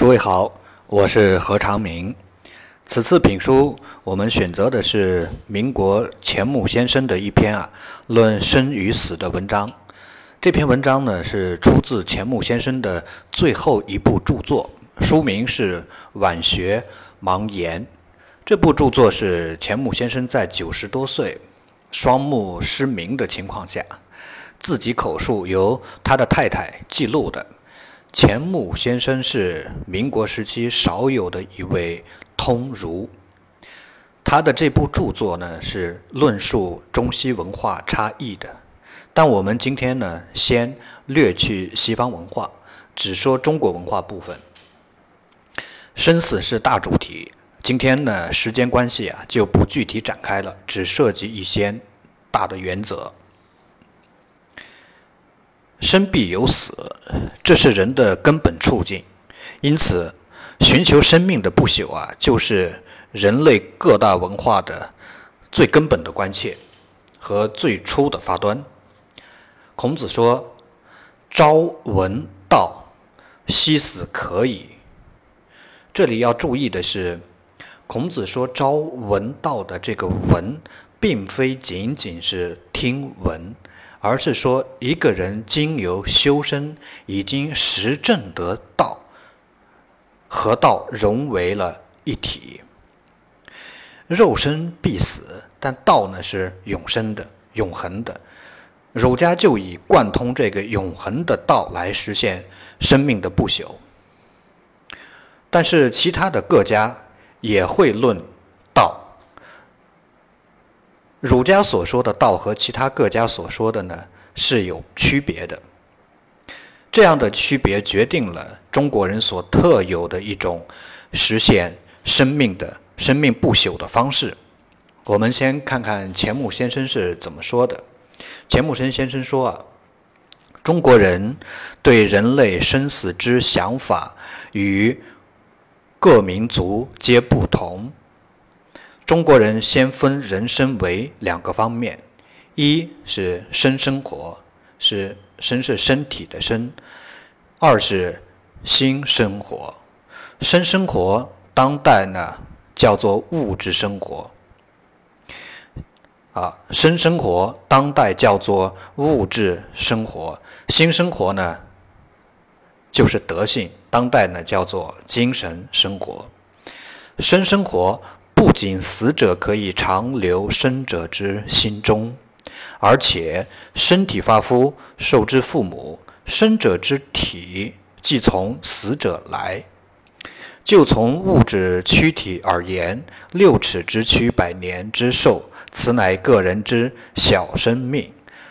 诸位好，我是何长明。此次品书，我们选择的是民国钱穆先生的一篇啊论生与死的文章。这篇文章呢是出自钱穆先生的最后一部著作，书名是《晚学盲言》。这部著作是钱穆先生在九十多岁、双目失明的情况下，自己口述，由他的太太记录的。钱穆先生是民国时期少有的一位通儒，他的这部著作呢是论述中西文化差异的。但我们今天呢，先略去西方文化，只说中国文化部分。生死是大主题，今天呢，时间关系啊，就不具体展开了，只涉及一些大的原则。生必有死，这是人的根本处境。因此，寻求生命的不朽啊，就是人类各大文化的最根本的关切和最初的发端。孔子说：“朝闻道，夕死可矣。”这里要注意的是，孔子说“朝闻道”的这个“闻”，并非仅仅是听闻。而是说，一个人经由修身，已经实证得道，和道融为了一体。肉身必死，但道呢是永生的、永恒的。儒家就以贯通这个永恒的道来实现生命的不朽。但是其他的各家也会论。儒家所说的道和其他各家所说的呢是有区别的，这样的区别决定了中国人所特有的一种实现生命的生命不朽的方式。我们先看看钱穆先生是怎么说的。钱穆生先生说啊，中国人对人类生死之想法与各民族皆不同。中国人先分人生为两个方面，一是生生活，是生是身体的生；二是心生活。生生活当代呢叫做物质生活，啊，生生活当代叫做物质生活，心生活呢就是德性，当代呢叫做精神生活。生生活。不仅死者可以长留生者之心中，而且身体发肤受之父母，生者之体即从死者来。就从物质躯体而言，六尺之躯，百年之寿，此乃个人之小生命。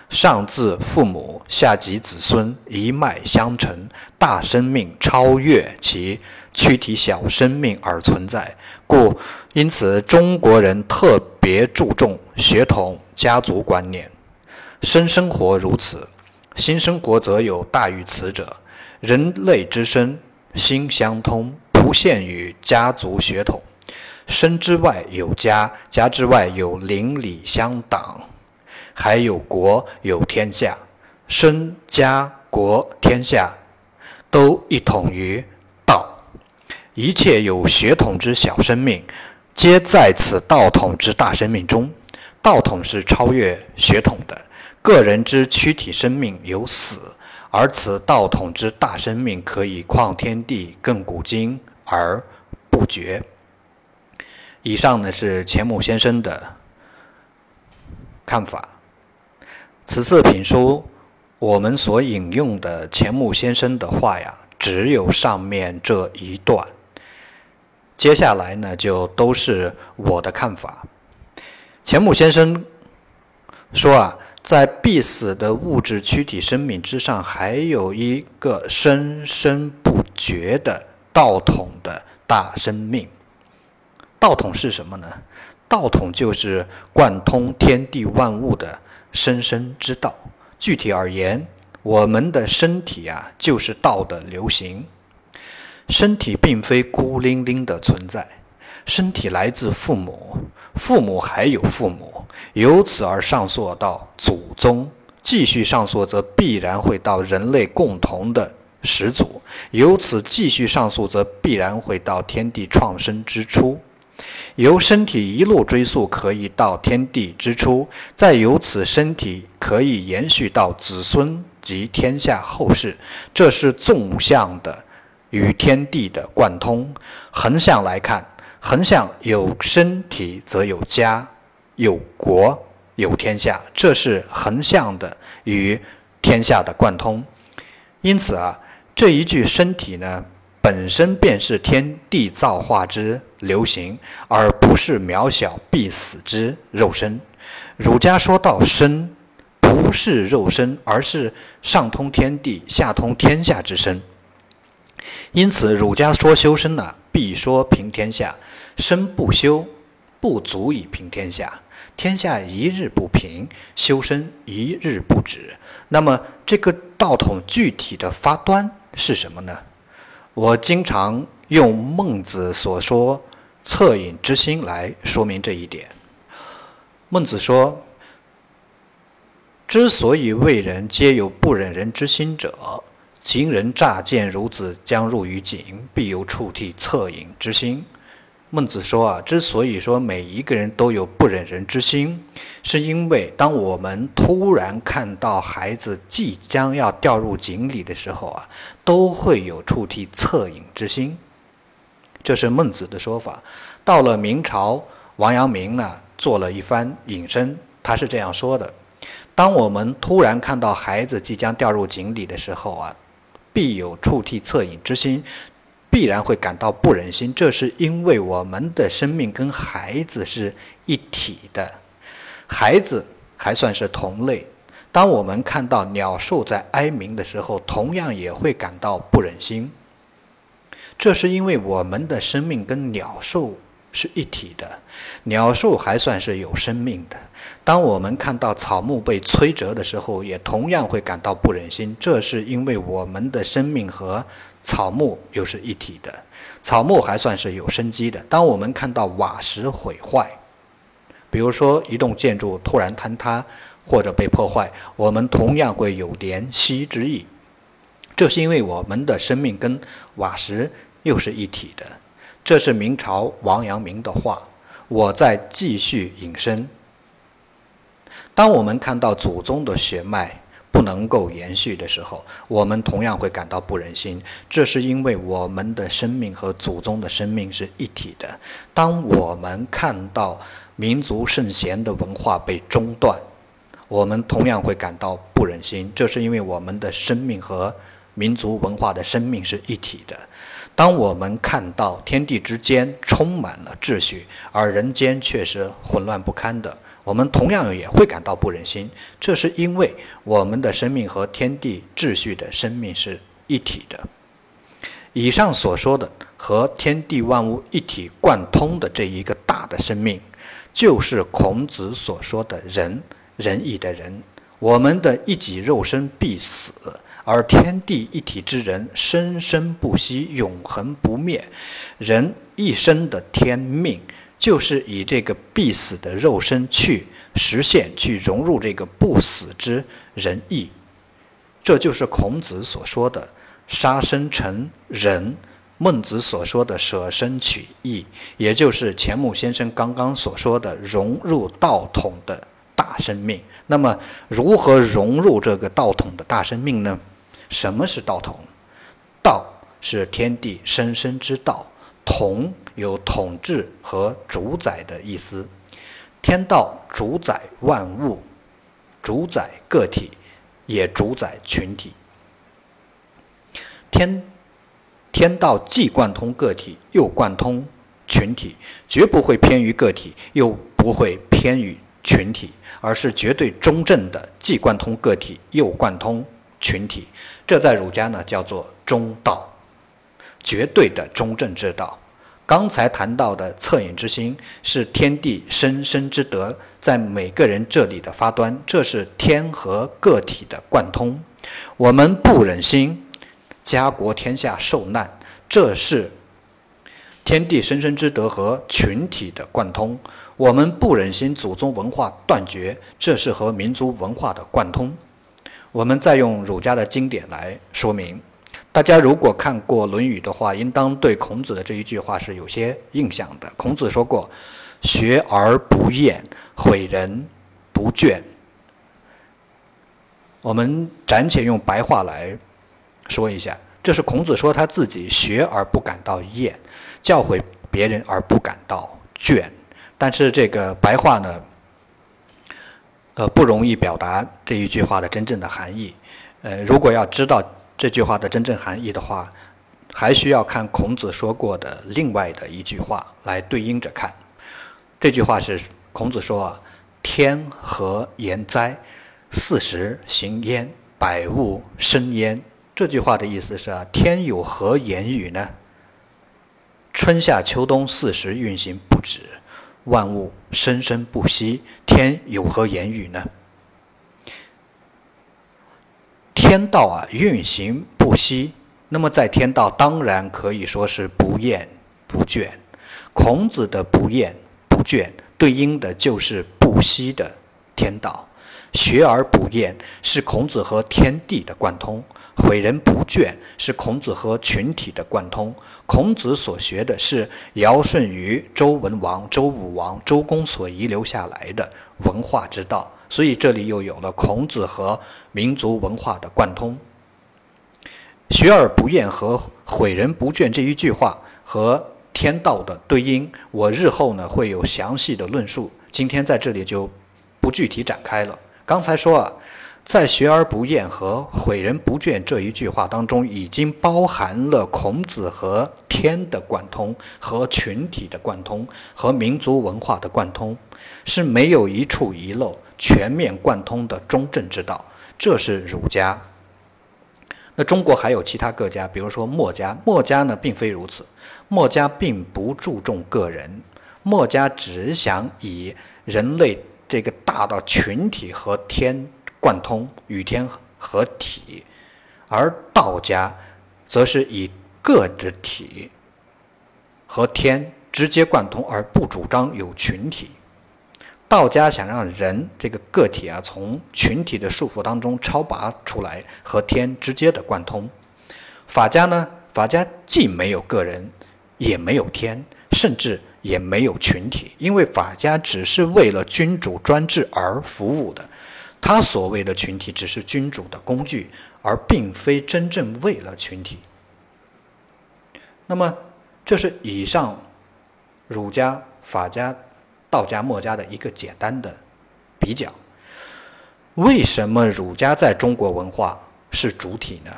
上自父母，下及子孙，一脉相承，大生命超越其躯体小生命而存在。故因此，中国人特别注重血统家族观念。生生活如此，心生活则有大于此者。人类之身，心相通，不限于家族血统。生之外有家，家之外有邻里乡党。还有国有天下，身家国天下，都一统于道。一切有血统之小生命，皆在此道统之大生命中。道统是超越血统的。个人之躯体生命有死，而此道统之大生命可以旷天地、亘古今而不绝。以上呢是钱穆先生的看法。此次品书，我们所引用的钱穆先生的话呀，只有上面这一段。接下来呢，就都是我的看法。钱穆先生说啊，在必死的物质躯体生命之上，还有一个生生不绝的道统的大生命。道统是什么呢？道统就是贯通天地万物的。生生之道，具体而言，我们的身体啊，就是道的流行。身体并非孤零零的存在，身体来自父母，父母还有父母，由此而上溯到祖宗，继续上溯则必然会到人类共同的始祖。由此继续上溯，则必然会到天地创生之初。由身体一路追溯，可以到天地之初，再由此身体可以延续到子孙及天下后世。这是纵向的与天地的贯通。横向来看，横向有身体则有家，有国，有天下。这是横向的与天下的贯通。因此啊，这一句身体呢？本身便是天地造化之流行，而不是渺小必死之肉身。儒家说到身，不是肉身，而是上通天地、下通天下之身。因此，儒家说修身呢，必说平天下。身不修，不足以平天下。天下一日不平，修身一日不止。那么，这个道统具体的发端是什么呢？我经常用孟子所说“恻隐之心”来说明这一点。孟子说：“之所以为人皆有不忍人之心者，今人乍见孺子将入于井，必有触涕恻隐之心。”孟子说啊，之所以说每一个人都有不忍人之心，是因为当我们突然看到孩子即将要掉入井里的时候啊，都会有触涕恻隐之心。这是孟子的说法。到了明朝，王阳明呢做了一番引申，他是这样说的：当我们突然看到孩子即将掉入井里的时候啊，必有触涕恻隐之心。必然会感到不忍心，这是因为我们的生命跟孩子是一体的，孩子还算是同类。当我们看到鸟兽在哀鸣的时候，同样也会感到不忍心。这是因为我们的生命跟鸟兽。是一体的，鸟兽还算是有生命的。当我们看到草木被摧折的时候，也同样会感到不忍心。这是因为我们的生命和草木又是一体的，草木还算是有生机的。当我们看到瓦石毁坏，比如说一栋建筑突然坍塌或者被破坏，我们同样会有怜惜之意。这是因为我们的生命跟瓦石又是一体的。这是明朝王阳明的话，我再继续引申。当我们看到祖宗的血脉不能够延续的时候，我们同样会感到不忍心。这是因为我们的生命和祖宗的生命是一体的。当我们看到民族圣贤的文化被中断，我们同样会感到不忍心。这是因为我们的生命和民族文化的生命是一体的。当我们看到天地之间充满了秩序，而人间却是混乱不堪的，我们同样也会感到不忍心。这是因为我们的生命和天地秩序的生命是一体的。以上所说的和天地万物一体贯通的这一个大的生命，就是孔子所说的仁，仁义的仁。我们的一己肉身必死。而天地一体之人，生生不息，永恒不灭。人一生的天命，就是以这个必死的肉身去实现，去融入这个不死之仁义。这就是孔子所说的“杀生成仁”，孟子所说的“舍生取义”，也就是钱穆先生刚刚所说的融入道统的大生命。那么，如何融入这个道统的大生命呢？什么是道统？道是天地生生之道，统有统治和主宰的意思。天道主宰万物，主宰个体，也主宰群体。天天道既贯通个体，又贯通群体，绝不会偏于个体，又不会偏于群体，而是绝对中正的，既贯通个体，又贯通。群体，这在儒家呢叫做中道，绝对的中正之道。刚才谈到的恻隐之心，是天地生生之德在每个人这里的发端，这是天和个体的贯通。我们不忍心家国天下受难，这是天地生生之德和群体的贯通。我们不忍心祖宗文化断绝，这是和民族文化的贯通。我们再用儒家的经典来说明，大家如果看过《论语》的话，应当对孔子的这一句话是有些印象的。孔子说过：“学而不厌，诲人不倦。”我们暂且用白话来说一下，这是孔子说他自己学而不感到厌，教诲别人而不感到倦。但是这个白话呢，呃，不容易表达这一句话的真正的含义。呃，如果要知道这句话的真正含义的话，还需要看孔子说过的另外的一句话来对应着看。这句话是孔子说啊：“天何言哉？四时行焉，百物生焉。”这句话的意思是啊，天有何言语呢？春夏秋冬四时运行不止。万物生生不息，天有何言语呢？天道啊，运行不息。那么在天道，当然可以说是不厌不倦。孔子的不厌不倦，对应的就是不息的天道。学而不厌，是孔子和天地的贯通。诲人不倦是孔子和群体的贯通。孔子所学的是尧舜禹周文王、周武王、周公所遗留下来的文化之道，所以这里又有了孔子和民族文化的贯通。学而不厌和诲人不倦这一句话和天道的对应，我日后呢会有详细的论述，今天在这里就不具体展开了。刚才说啊。在“学而不厌”和“诲人不倦”这一句话当中，已经包含了孔子和天的贯通、和群体的贯通、和民族文化的贯通，是没有一处遗漏、全面贯通的中正之道。这是儒家。那中国还有其他各家，比如说墨家。墨家呢，并非如此。墨家并不注重个人，墨家只想以人类这个大的群体和天。贯通与天合体，而道家则是以个的体和天直接贯通，而不主张有群体。道家想让人这个个体啊，从群体的束缚当中超拔出来，和天直接的贯通。法家呢，法家既没有个人，也没有天，甚至也没有群体，因为法家只是为了君主专制而服务的。他所谓的群体只是君主的工具，而并非真正为了群体。那么，这是以上儒家、法家、道家、墨家的一个简单的比较。为什么儒家在中国文化是主体呢？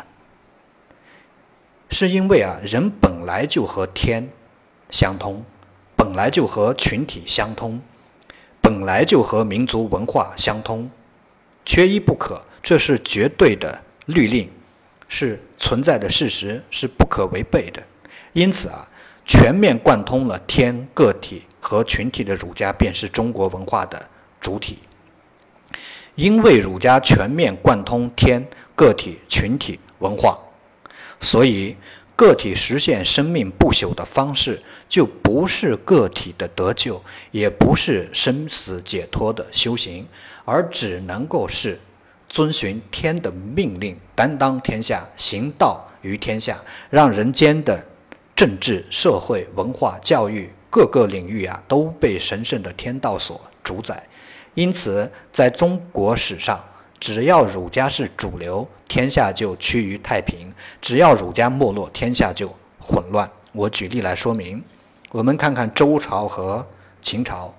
是因为啊，人本来就和天相通，本来就和群体相通，本来就和民族文化相通。缺一不可，这是绝对的律令，是存在的事实，是不可违背的。因此啊，全面贯通了天、个体和群体的儒家，便是中国文化的主体。因为儒家全面贯通天、个体、群体文化，所以个体实现生命不朽的方式，就不是个体的得救，也不是生死解脱的修行。而只能够是遵循天的命令，担当天下，行道于天下，让人间的政治、社会、文化、教育各个领域啊，都被神圣的天道所主宰。因此，在中国史上，只要儒家是主流，天下就趋于太平；只要儒家没落，天下就混乱。我举例来说明，我们看看周朝和秦朝。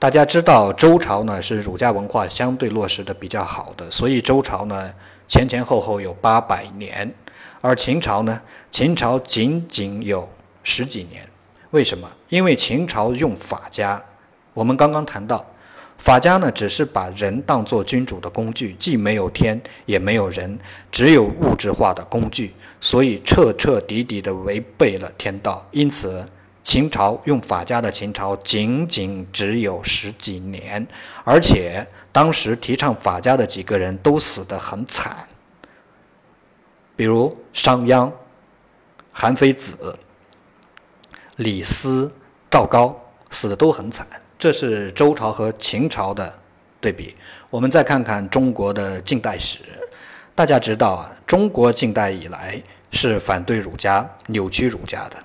大家知道周朝呢是儒家文化相对落实的比较好的，所以周朝呢前前后后有八百年，而秦朝呢，秦朝仅仅有十几年。为什么？因为秦朝用法家，我们刚刚谈到，法家呢只是把人当作君主的工具，既没有天也没有人，只有物质化的工具，所以彻彻底底的违背了天道，因此。秦朝用法家的秦朝仅仅只有十几年，而且当时提倡法家的几个人都死得很惨，比如商鞅、韩非子、李斯、赵高，死的都很惨。这是周朝和秦朝的对比。我们再看看中国的近代史，大家知道啊，中国近代以来是反对儒家、扭曲儒家的；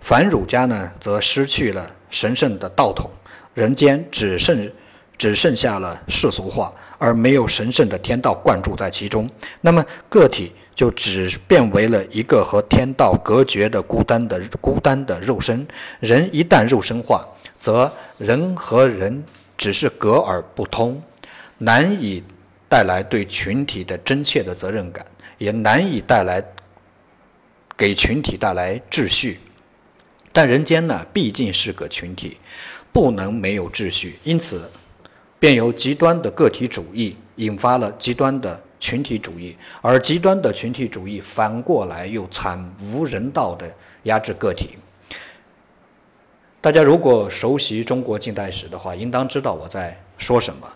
反儒家呢，则失去了神圣的道统，人间只剩只剩下了世俗化，而没有神圣的天道灌注在其中。那么个体就只变为了一个和天道隔绝的孤单的孤单的肉身。人一旦肉身化，则人和人只是隔而不通，难以带来对群体的真切的责任感，也难以带来给群体带来秩序。但人间呢，毕竟是个群体，不能没有秩序，因此。便由极端的个体主义引发了极端的群体主义，而极端的群体主义反过来又惨无人道的压制个体。大家如果熟悉中国近代史的话，应当知道我在说什么。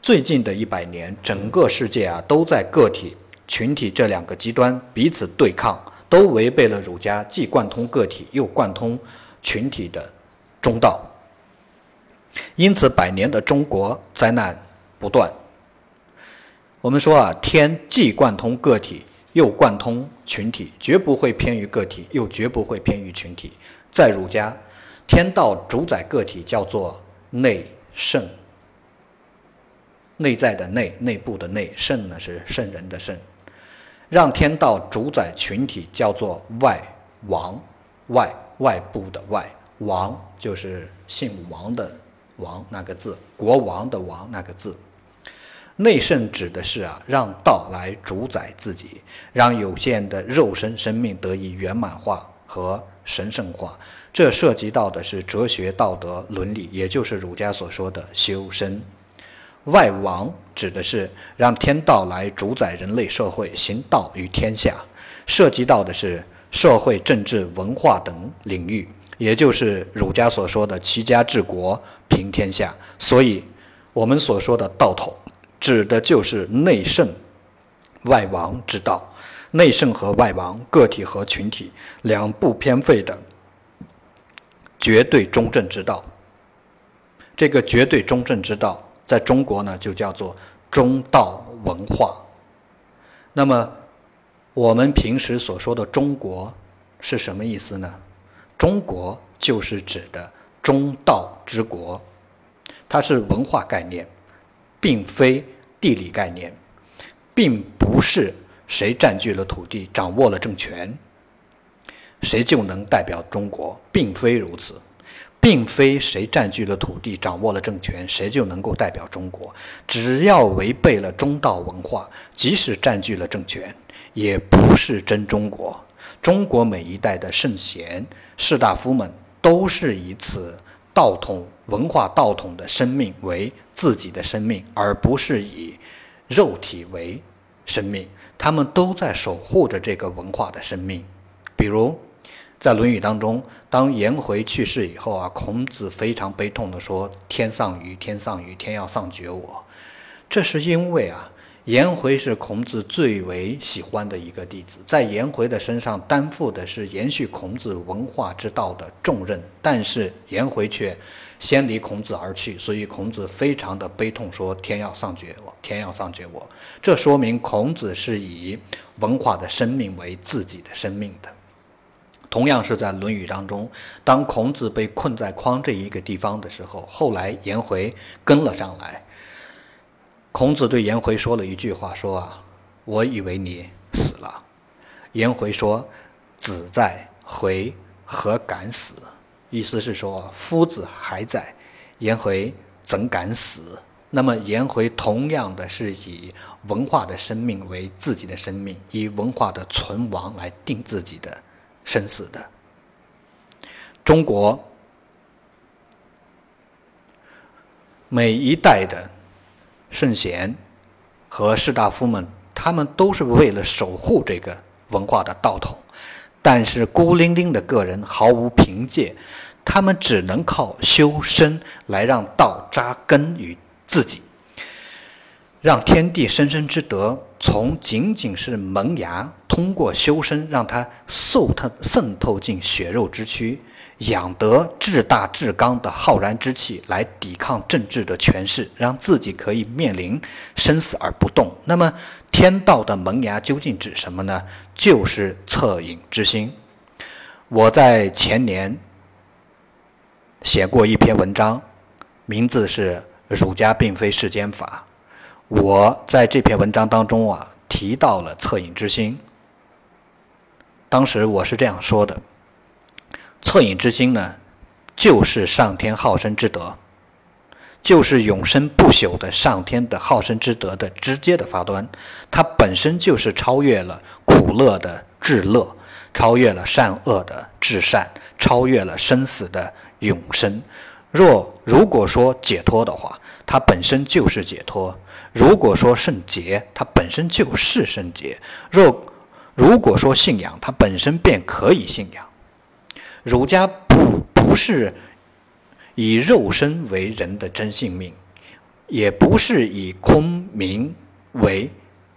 最近的一百年，整个世界啊都在个体、群体这两个极端彼此对抗，都违背了儒家既贯通个体又贯通群体的中道。因此，百年的中国灾难不断。我们说啊，天既贯通个体，又贯通群体，绝不会偏于个体，又绝不会偏于群体。在儒家，天道主宰个体，叫做内圣。内在的内，内部的内，圣呢是圣人的圣。让天道主宰群体，叫做外王。外，外部的外，王就是姓王的。王那个字，国王的王那个字，内圣指的是啊，让道来主宰自己，让有限的肉身生命得以圆满化和神圣化。这涉及到的是哲学、道德、伦理，也就是儒家所说的修身。外王指的是让天道来主宰人类社会，行道于天下，涉及到的是社会、政治、文化等领域。也就是儒家所说的“齐家治国平天下”，所以，我们所说的道统，指的就是内圣外王之道。内圣和外王，个体和群体，两不偏废的绝对中正之道。这个绝对中正之道，在中国呢，就叫做中道文化。那么，我们平时所说的中国是什么意思呢？中国就是指的中道之国，它是文化概念，并非地理概念，并不是谁占据了土地、掌握了政权，谁就能代表中国，并非如此，并非谁占据了土地、掌握了政权，谁就能够代表中国。只要违背了中道文化，即使占据了政权，也不是真中国。中国每一代的圣贤士大夫们，都是以此道统文化道统的生命为自己的生命，而不是以肉体为生命。他们都在守护着这个文化的生命。比如，在《论语》当中，当颜回去世以后啊，孔子非常悲痛地说：“天丧于，天丧于，天要丧绝我。”这是因为啊。颜回是孔子最为喜欢的一个弟子，在颜回的身上担负的是延续孔子文化之道的重任，但是颜回却先离孔子而去，所以孔子非常的悲痛，说：“天要丧绝我，天要丧绝我。”这说明孔子是以文化的生命为自己的生命的。同样是在《论语》当中，当孔子被困在匡这一个地方的时候，后来颜回跟了上来。孔子对颜回说了一句话：“说啊，我以为你死了。”颜回说：“子在，回何敢死？”意思是说，夫子还在，颜回怎敢死？那么，颜回同样的是以文化的生命为自己的生命，以文化的存亡来定自己的生死的。中国每一代的。圣贤和士大夫们，他们都是为了守护这个文化的道统，但是孤零零的个人毫无凭借，他们只能靠修身来让道扎根于自己。让天地生生之德从仅仅是萌芽，通过修身让它渗透渗透进血肉之躯，养得至大至刚的浩然之气，来抵抗政治的权势，让自己可以面临生死而不动。那么，天道的萌芽究竟指什么呢？就是恻隐之心。我在前年写过一篇文章，名字是《儒家并非世间法》。我在这篇文章当中啊，提到了恻隐之心。当时我是这样说的：恻隐之心呢，就是上天好生之德，就是永生不朽的上天的好生之德的直接的发端。它本身就是超越了苦乐的至乐，超越了善恶的至善，超越了生死的永生。若如果说解脱的话，它本身就是解脱；如果说圣洁，它本身就是圣洁；若如果说信仰，它本身便可以信仰。儒家不不是以肉身为人的真性命，也不是以空名为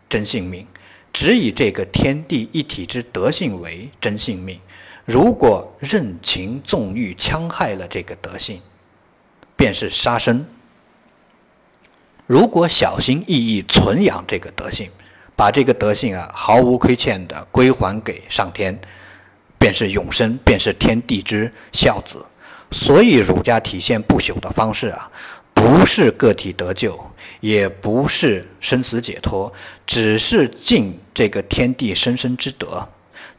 真性命，只以这个天地一体之德性为真性命。如果任情纵欲，戕害了这个德性。便是杀生。如果小心翼翼存养这个德性，把这个德性啊毫无亏欠的归还给上天，便是永生，便是天地之孝子。所以儒家体现不朽的方式啊，不是个体得救，也不是生死解脱，只是尽这个天地生生之德。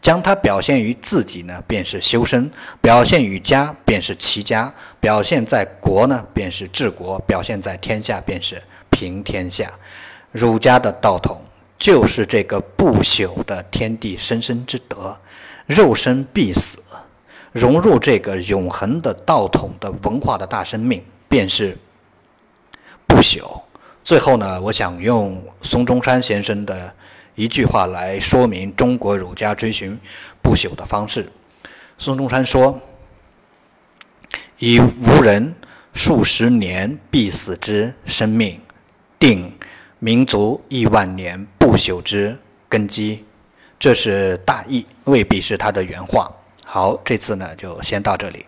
将它表现于自己呢，便是修身；表现于家，便是齐家；表现在国呢，便是治国；表现在天下，便是平天下。儒家的道统就是这个不朽的天地生生之德，肉身必死，融入这个永恒的道统的文化的大生命，便是不朽。最后呢，我想用孙中山先生的。一句话来说明中国儒家追寻不朽的方式。孙中山说：“以无人数十年必死之生命，定民族亿万年不朽之根基。”这是大意，未必是他的原话。好，这次呢就先到这里。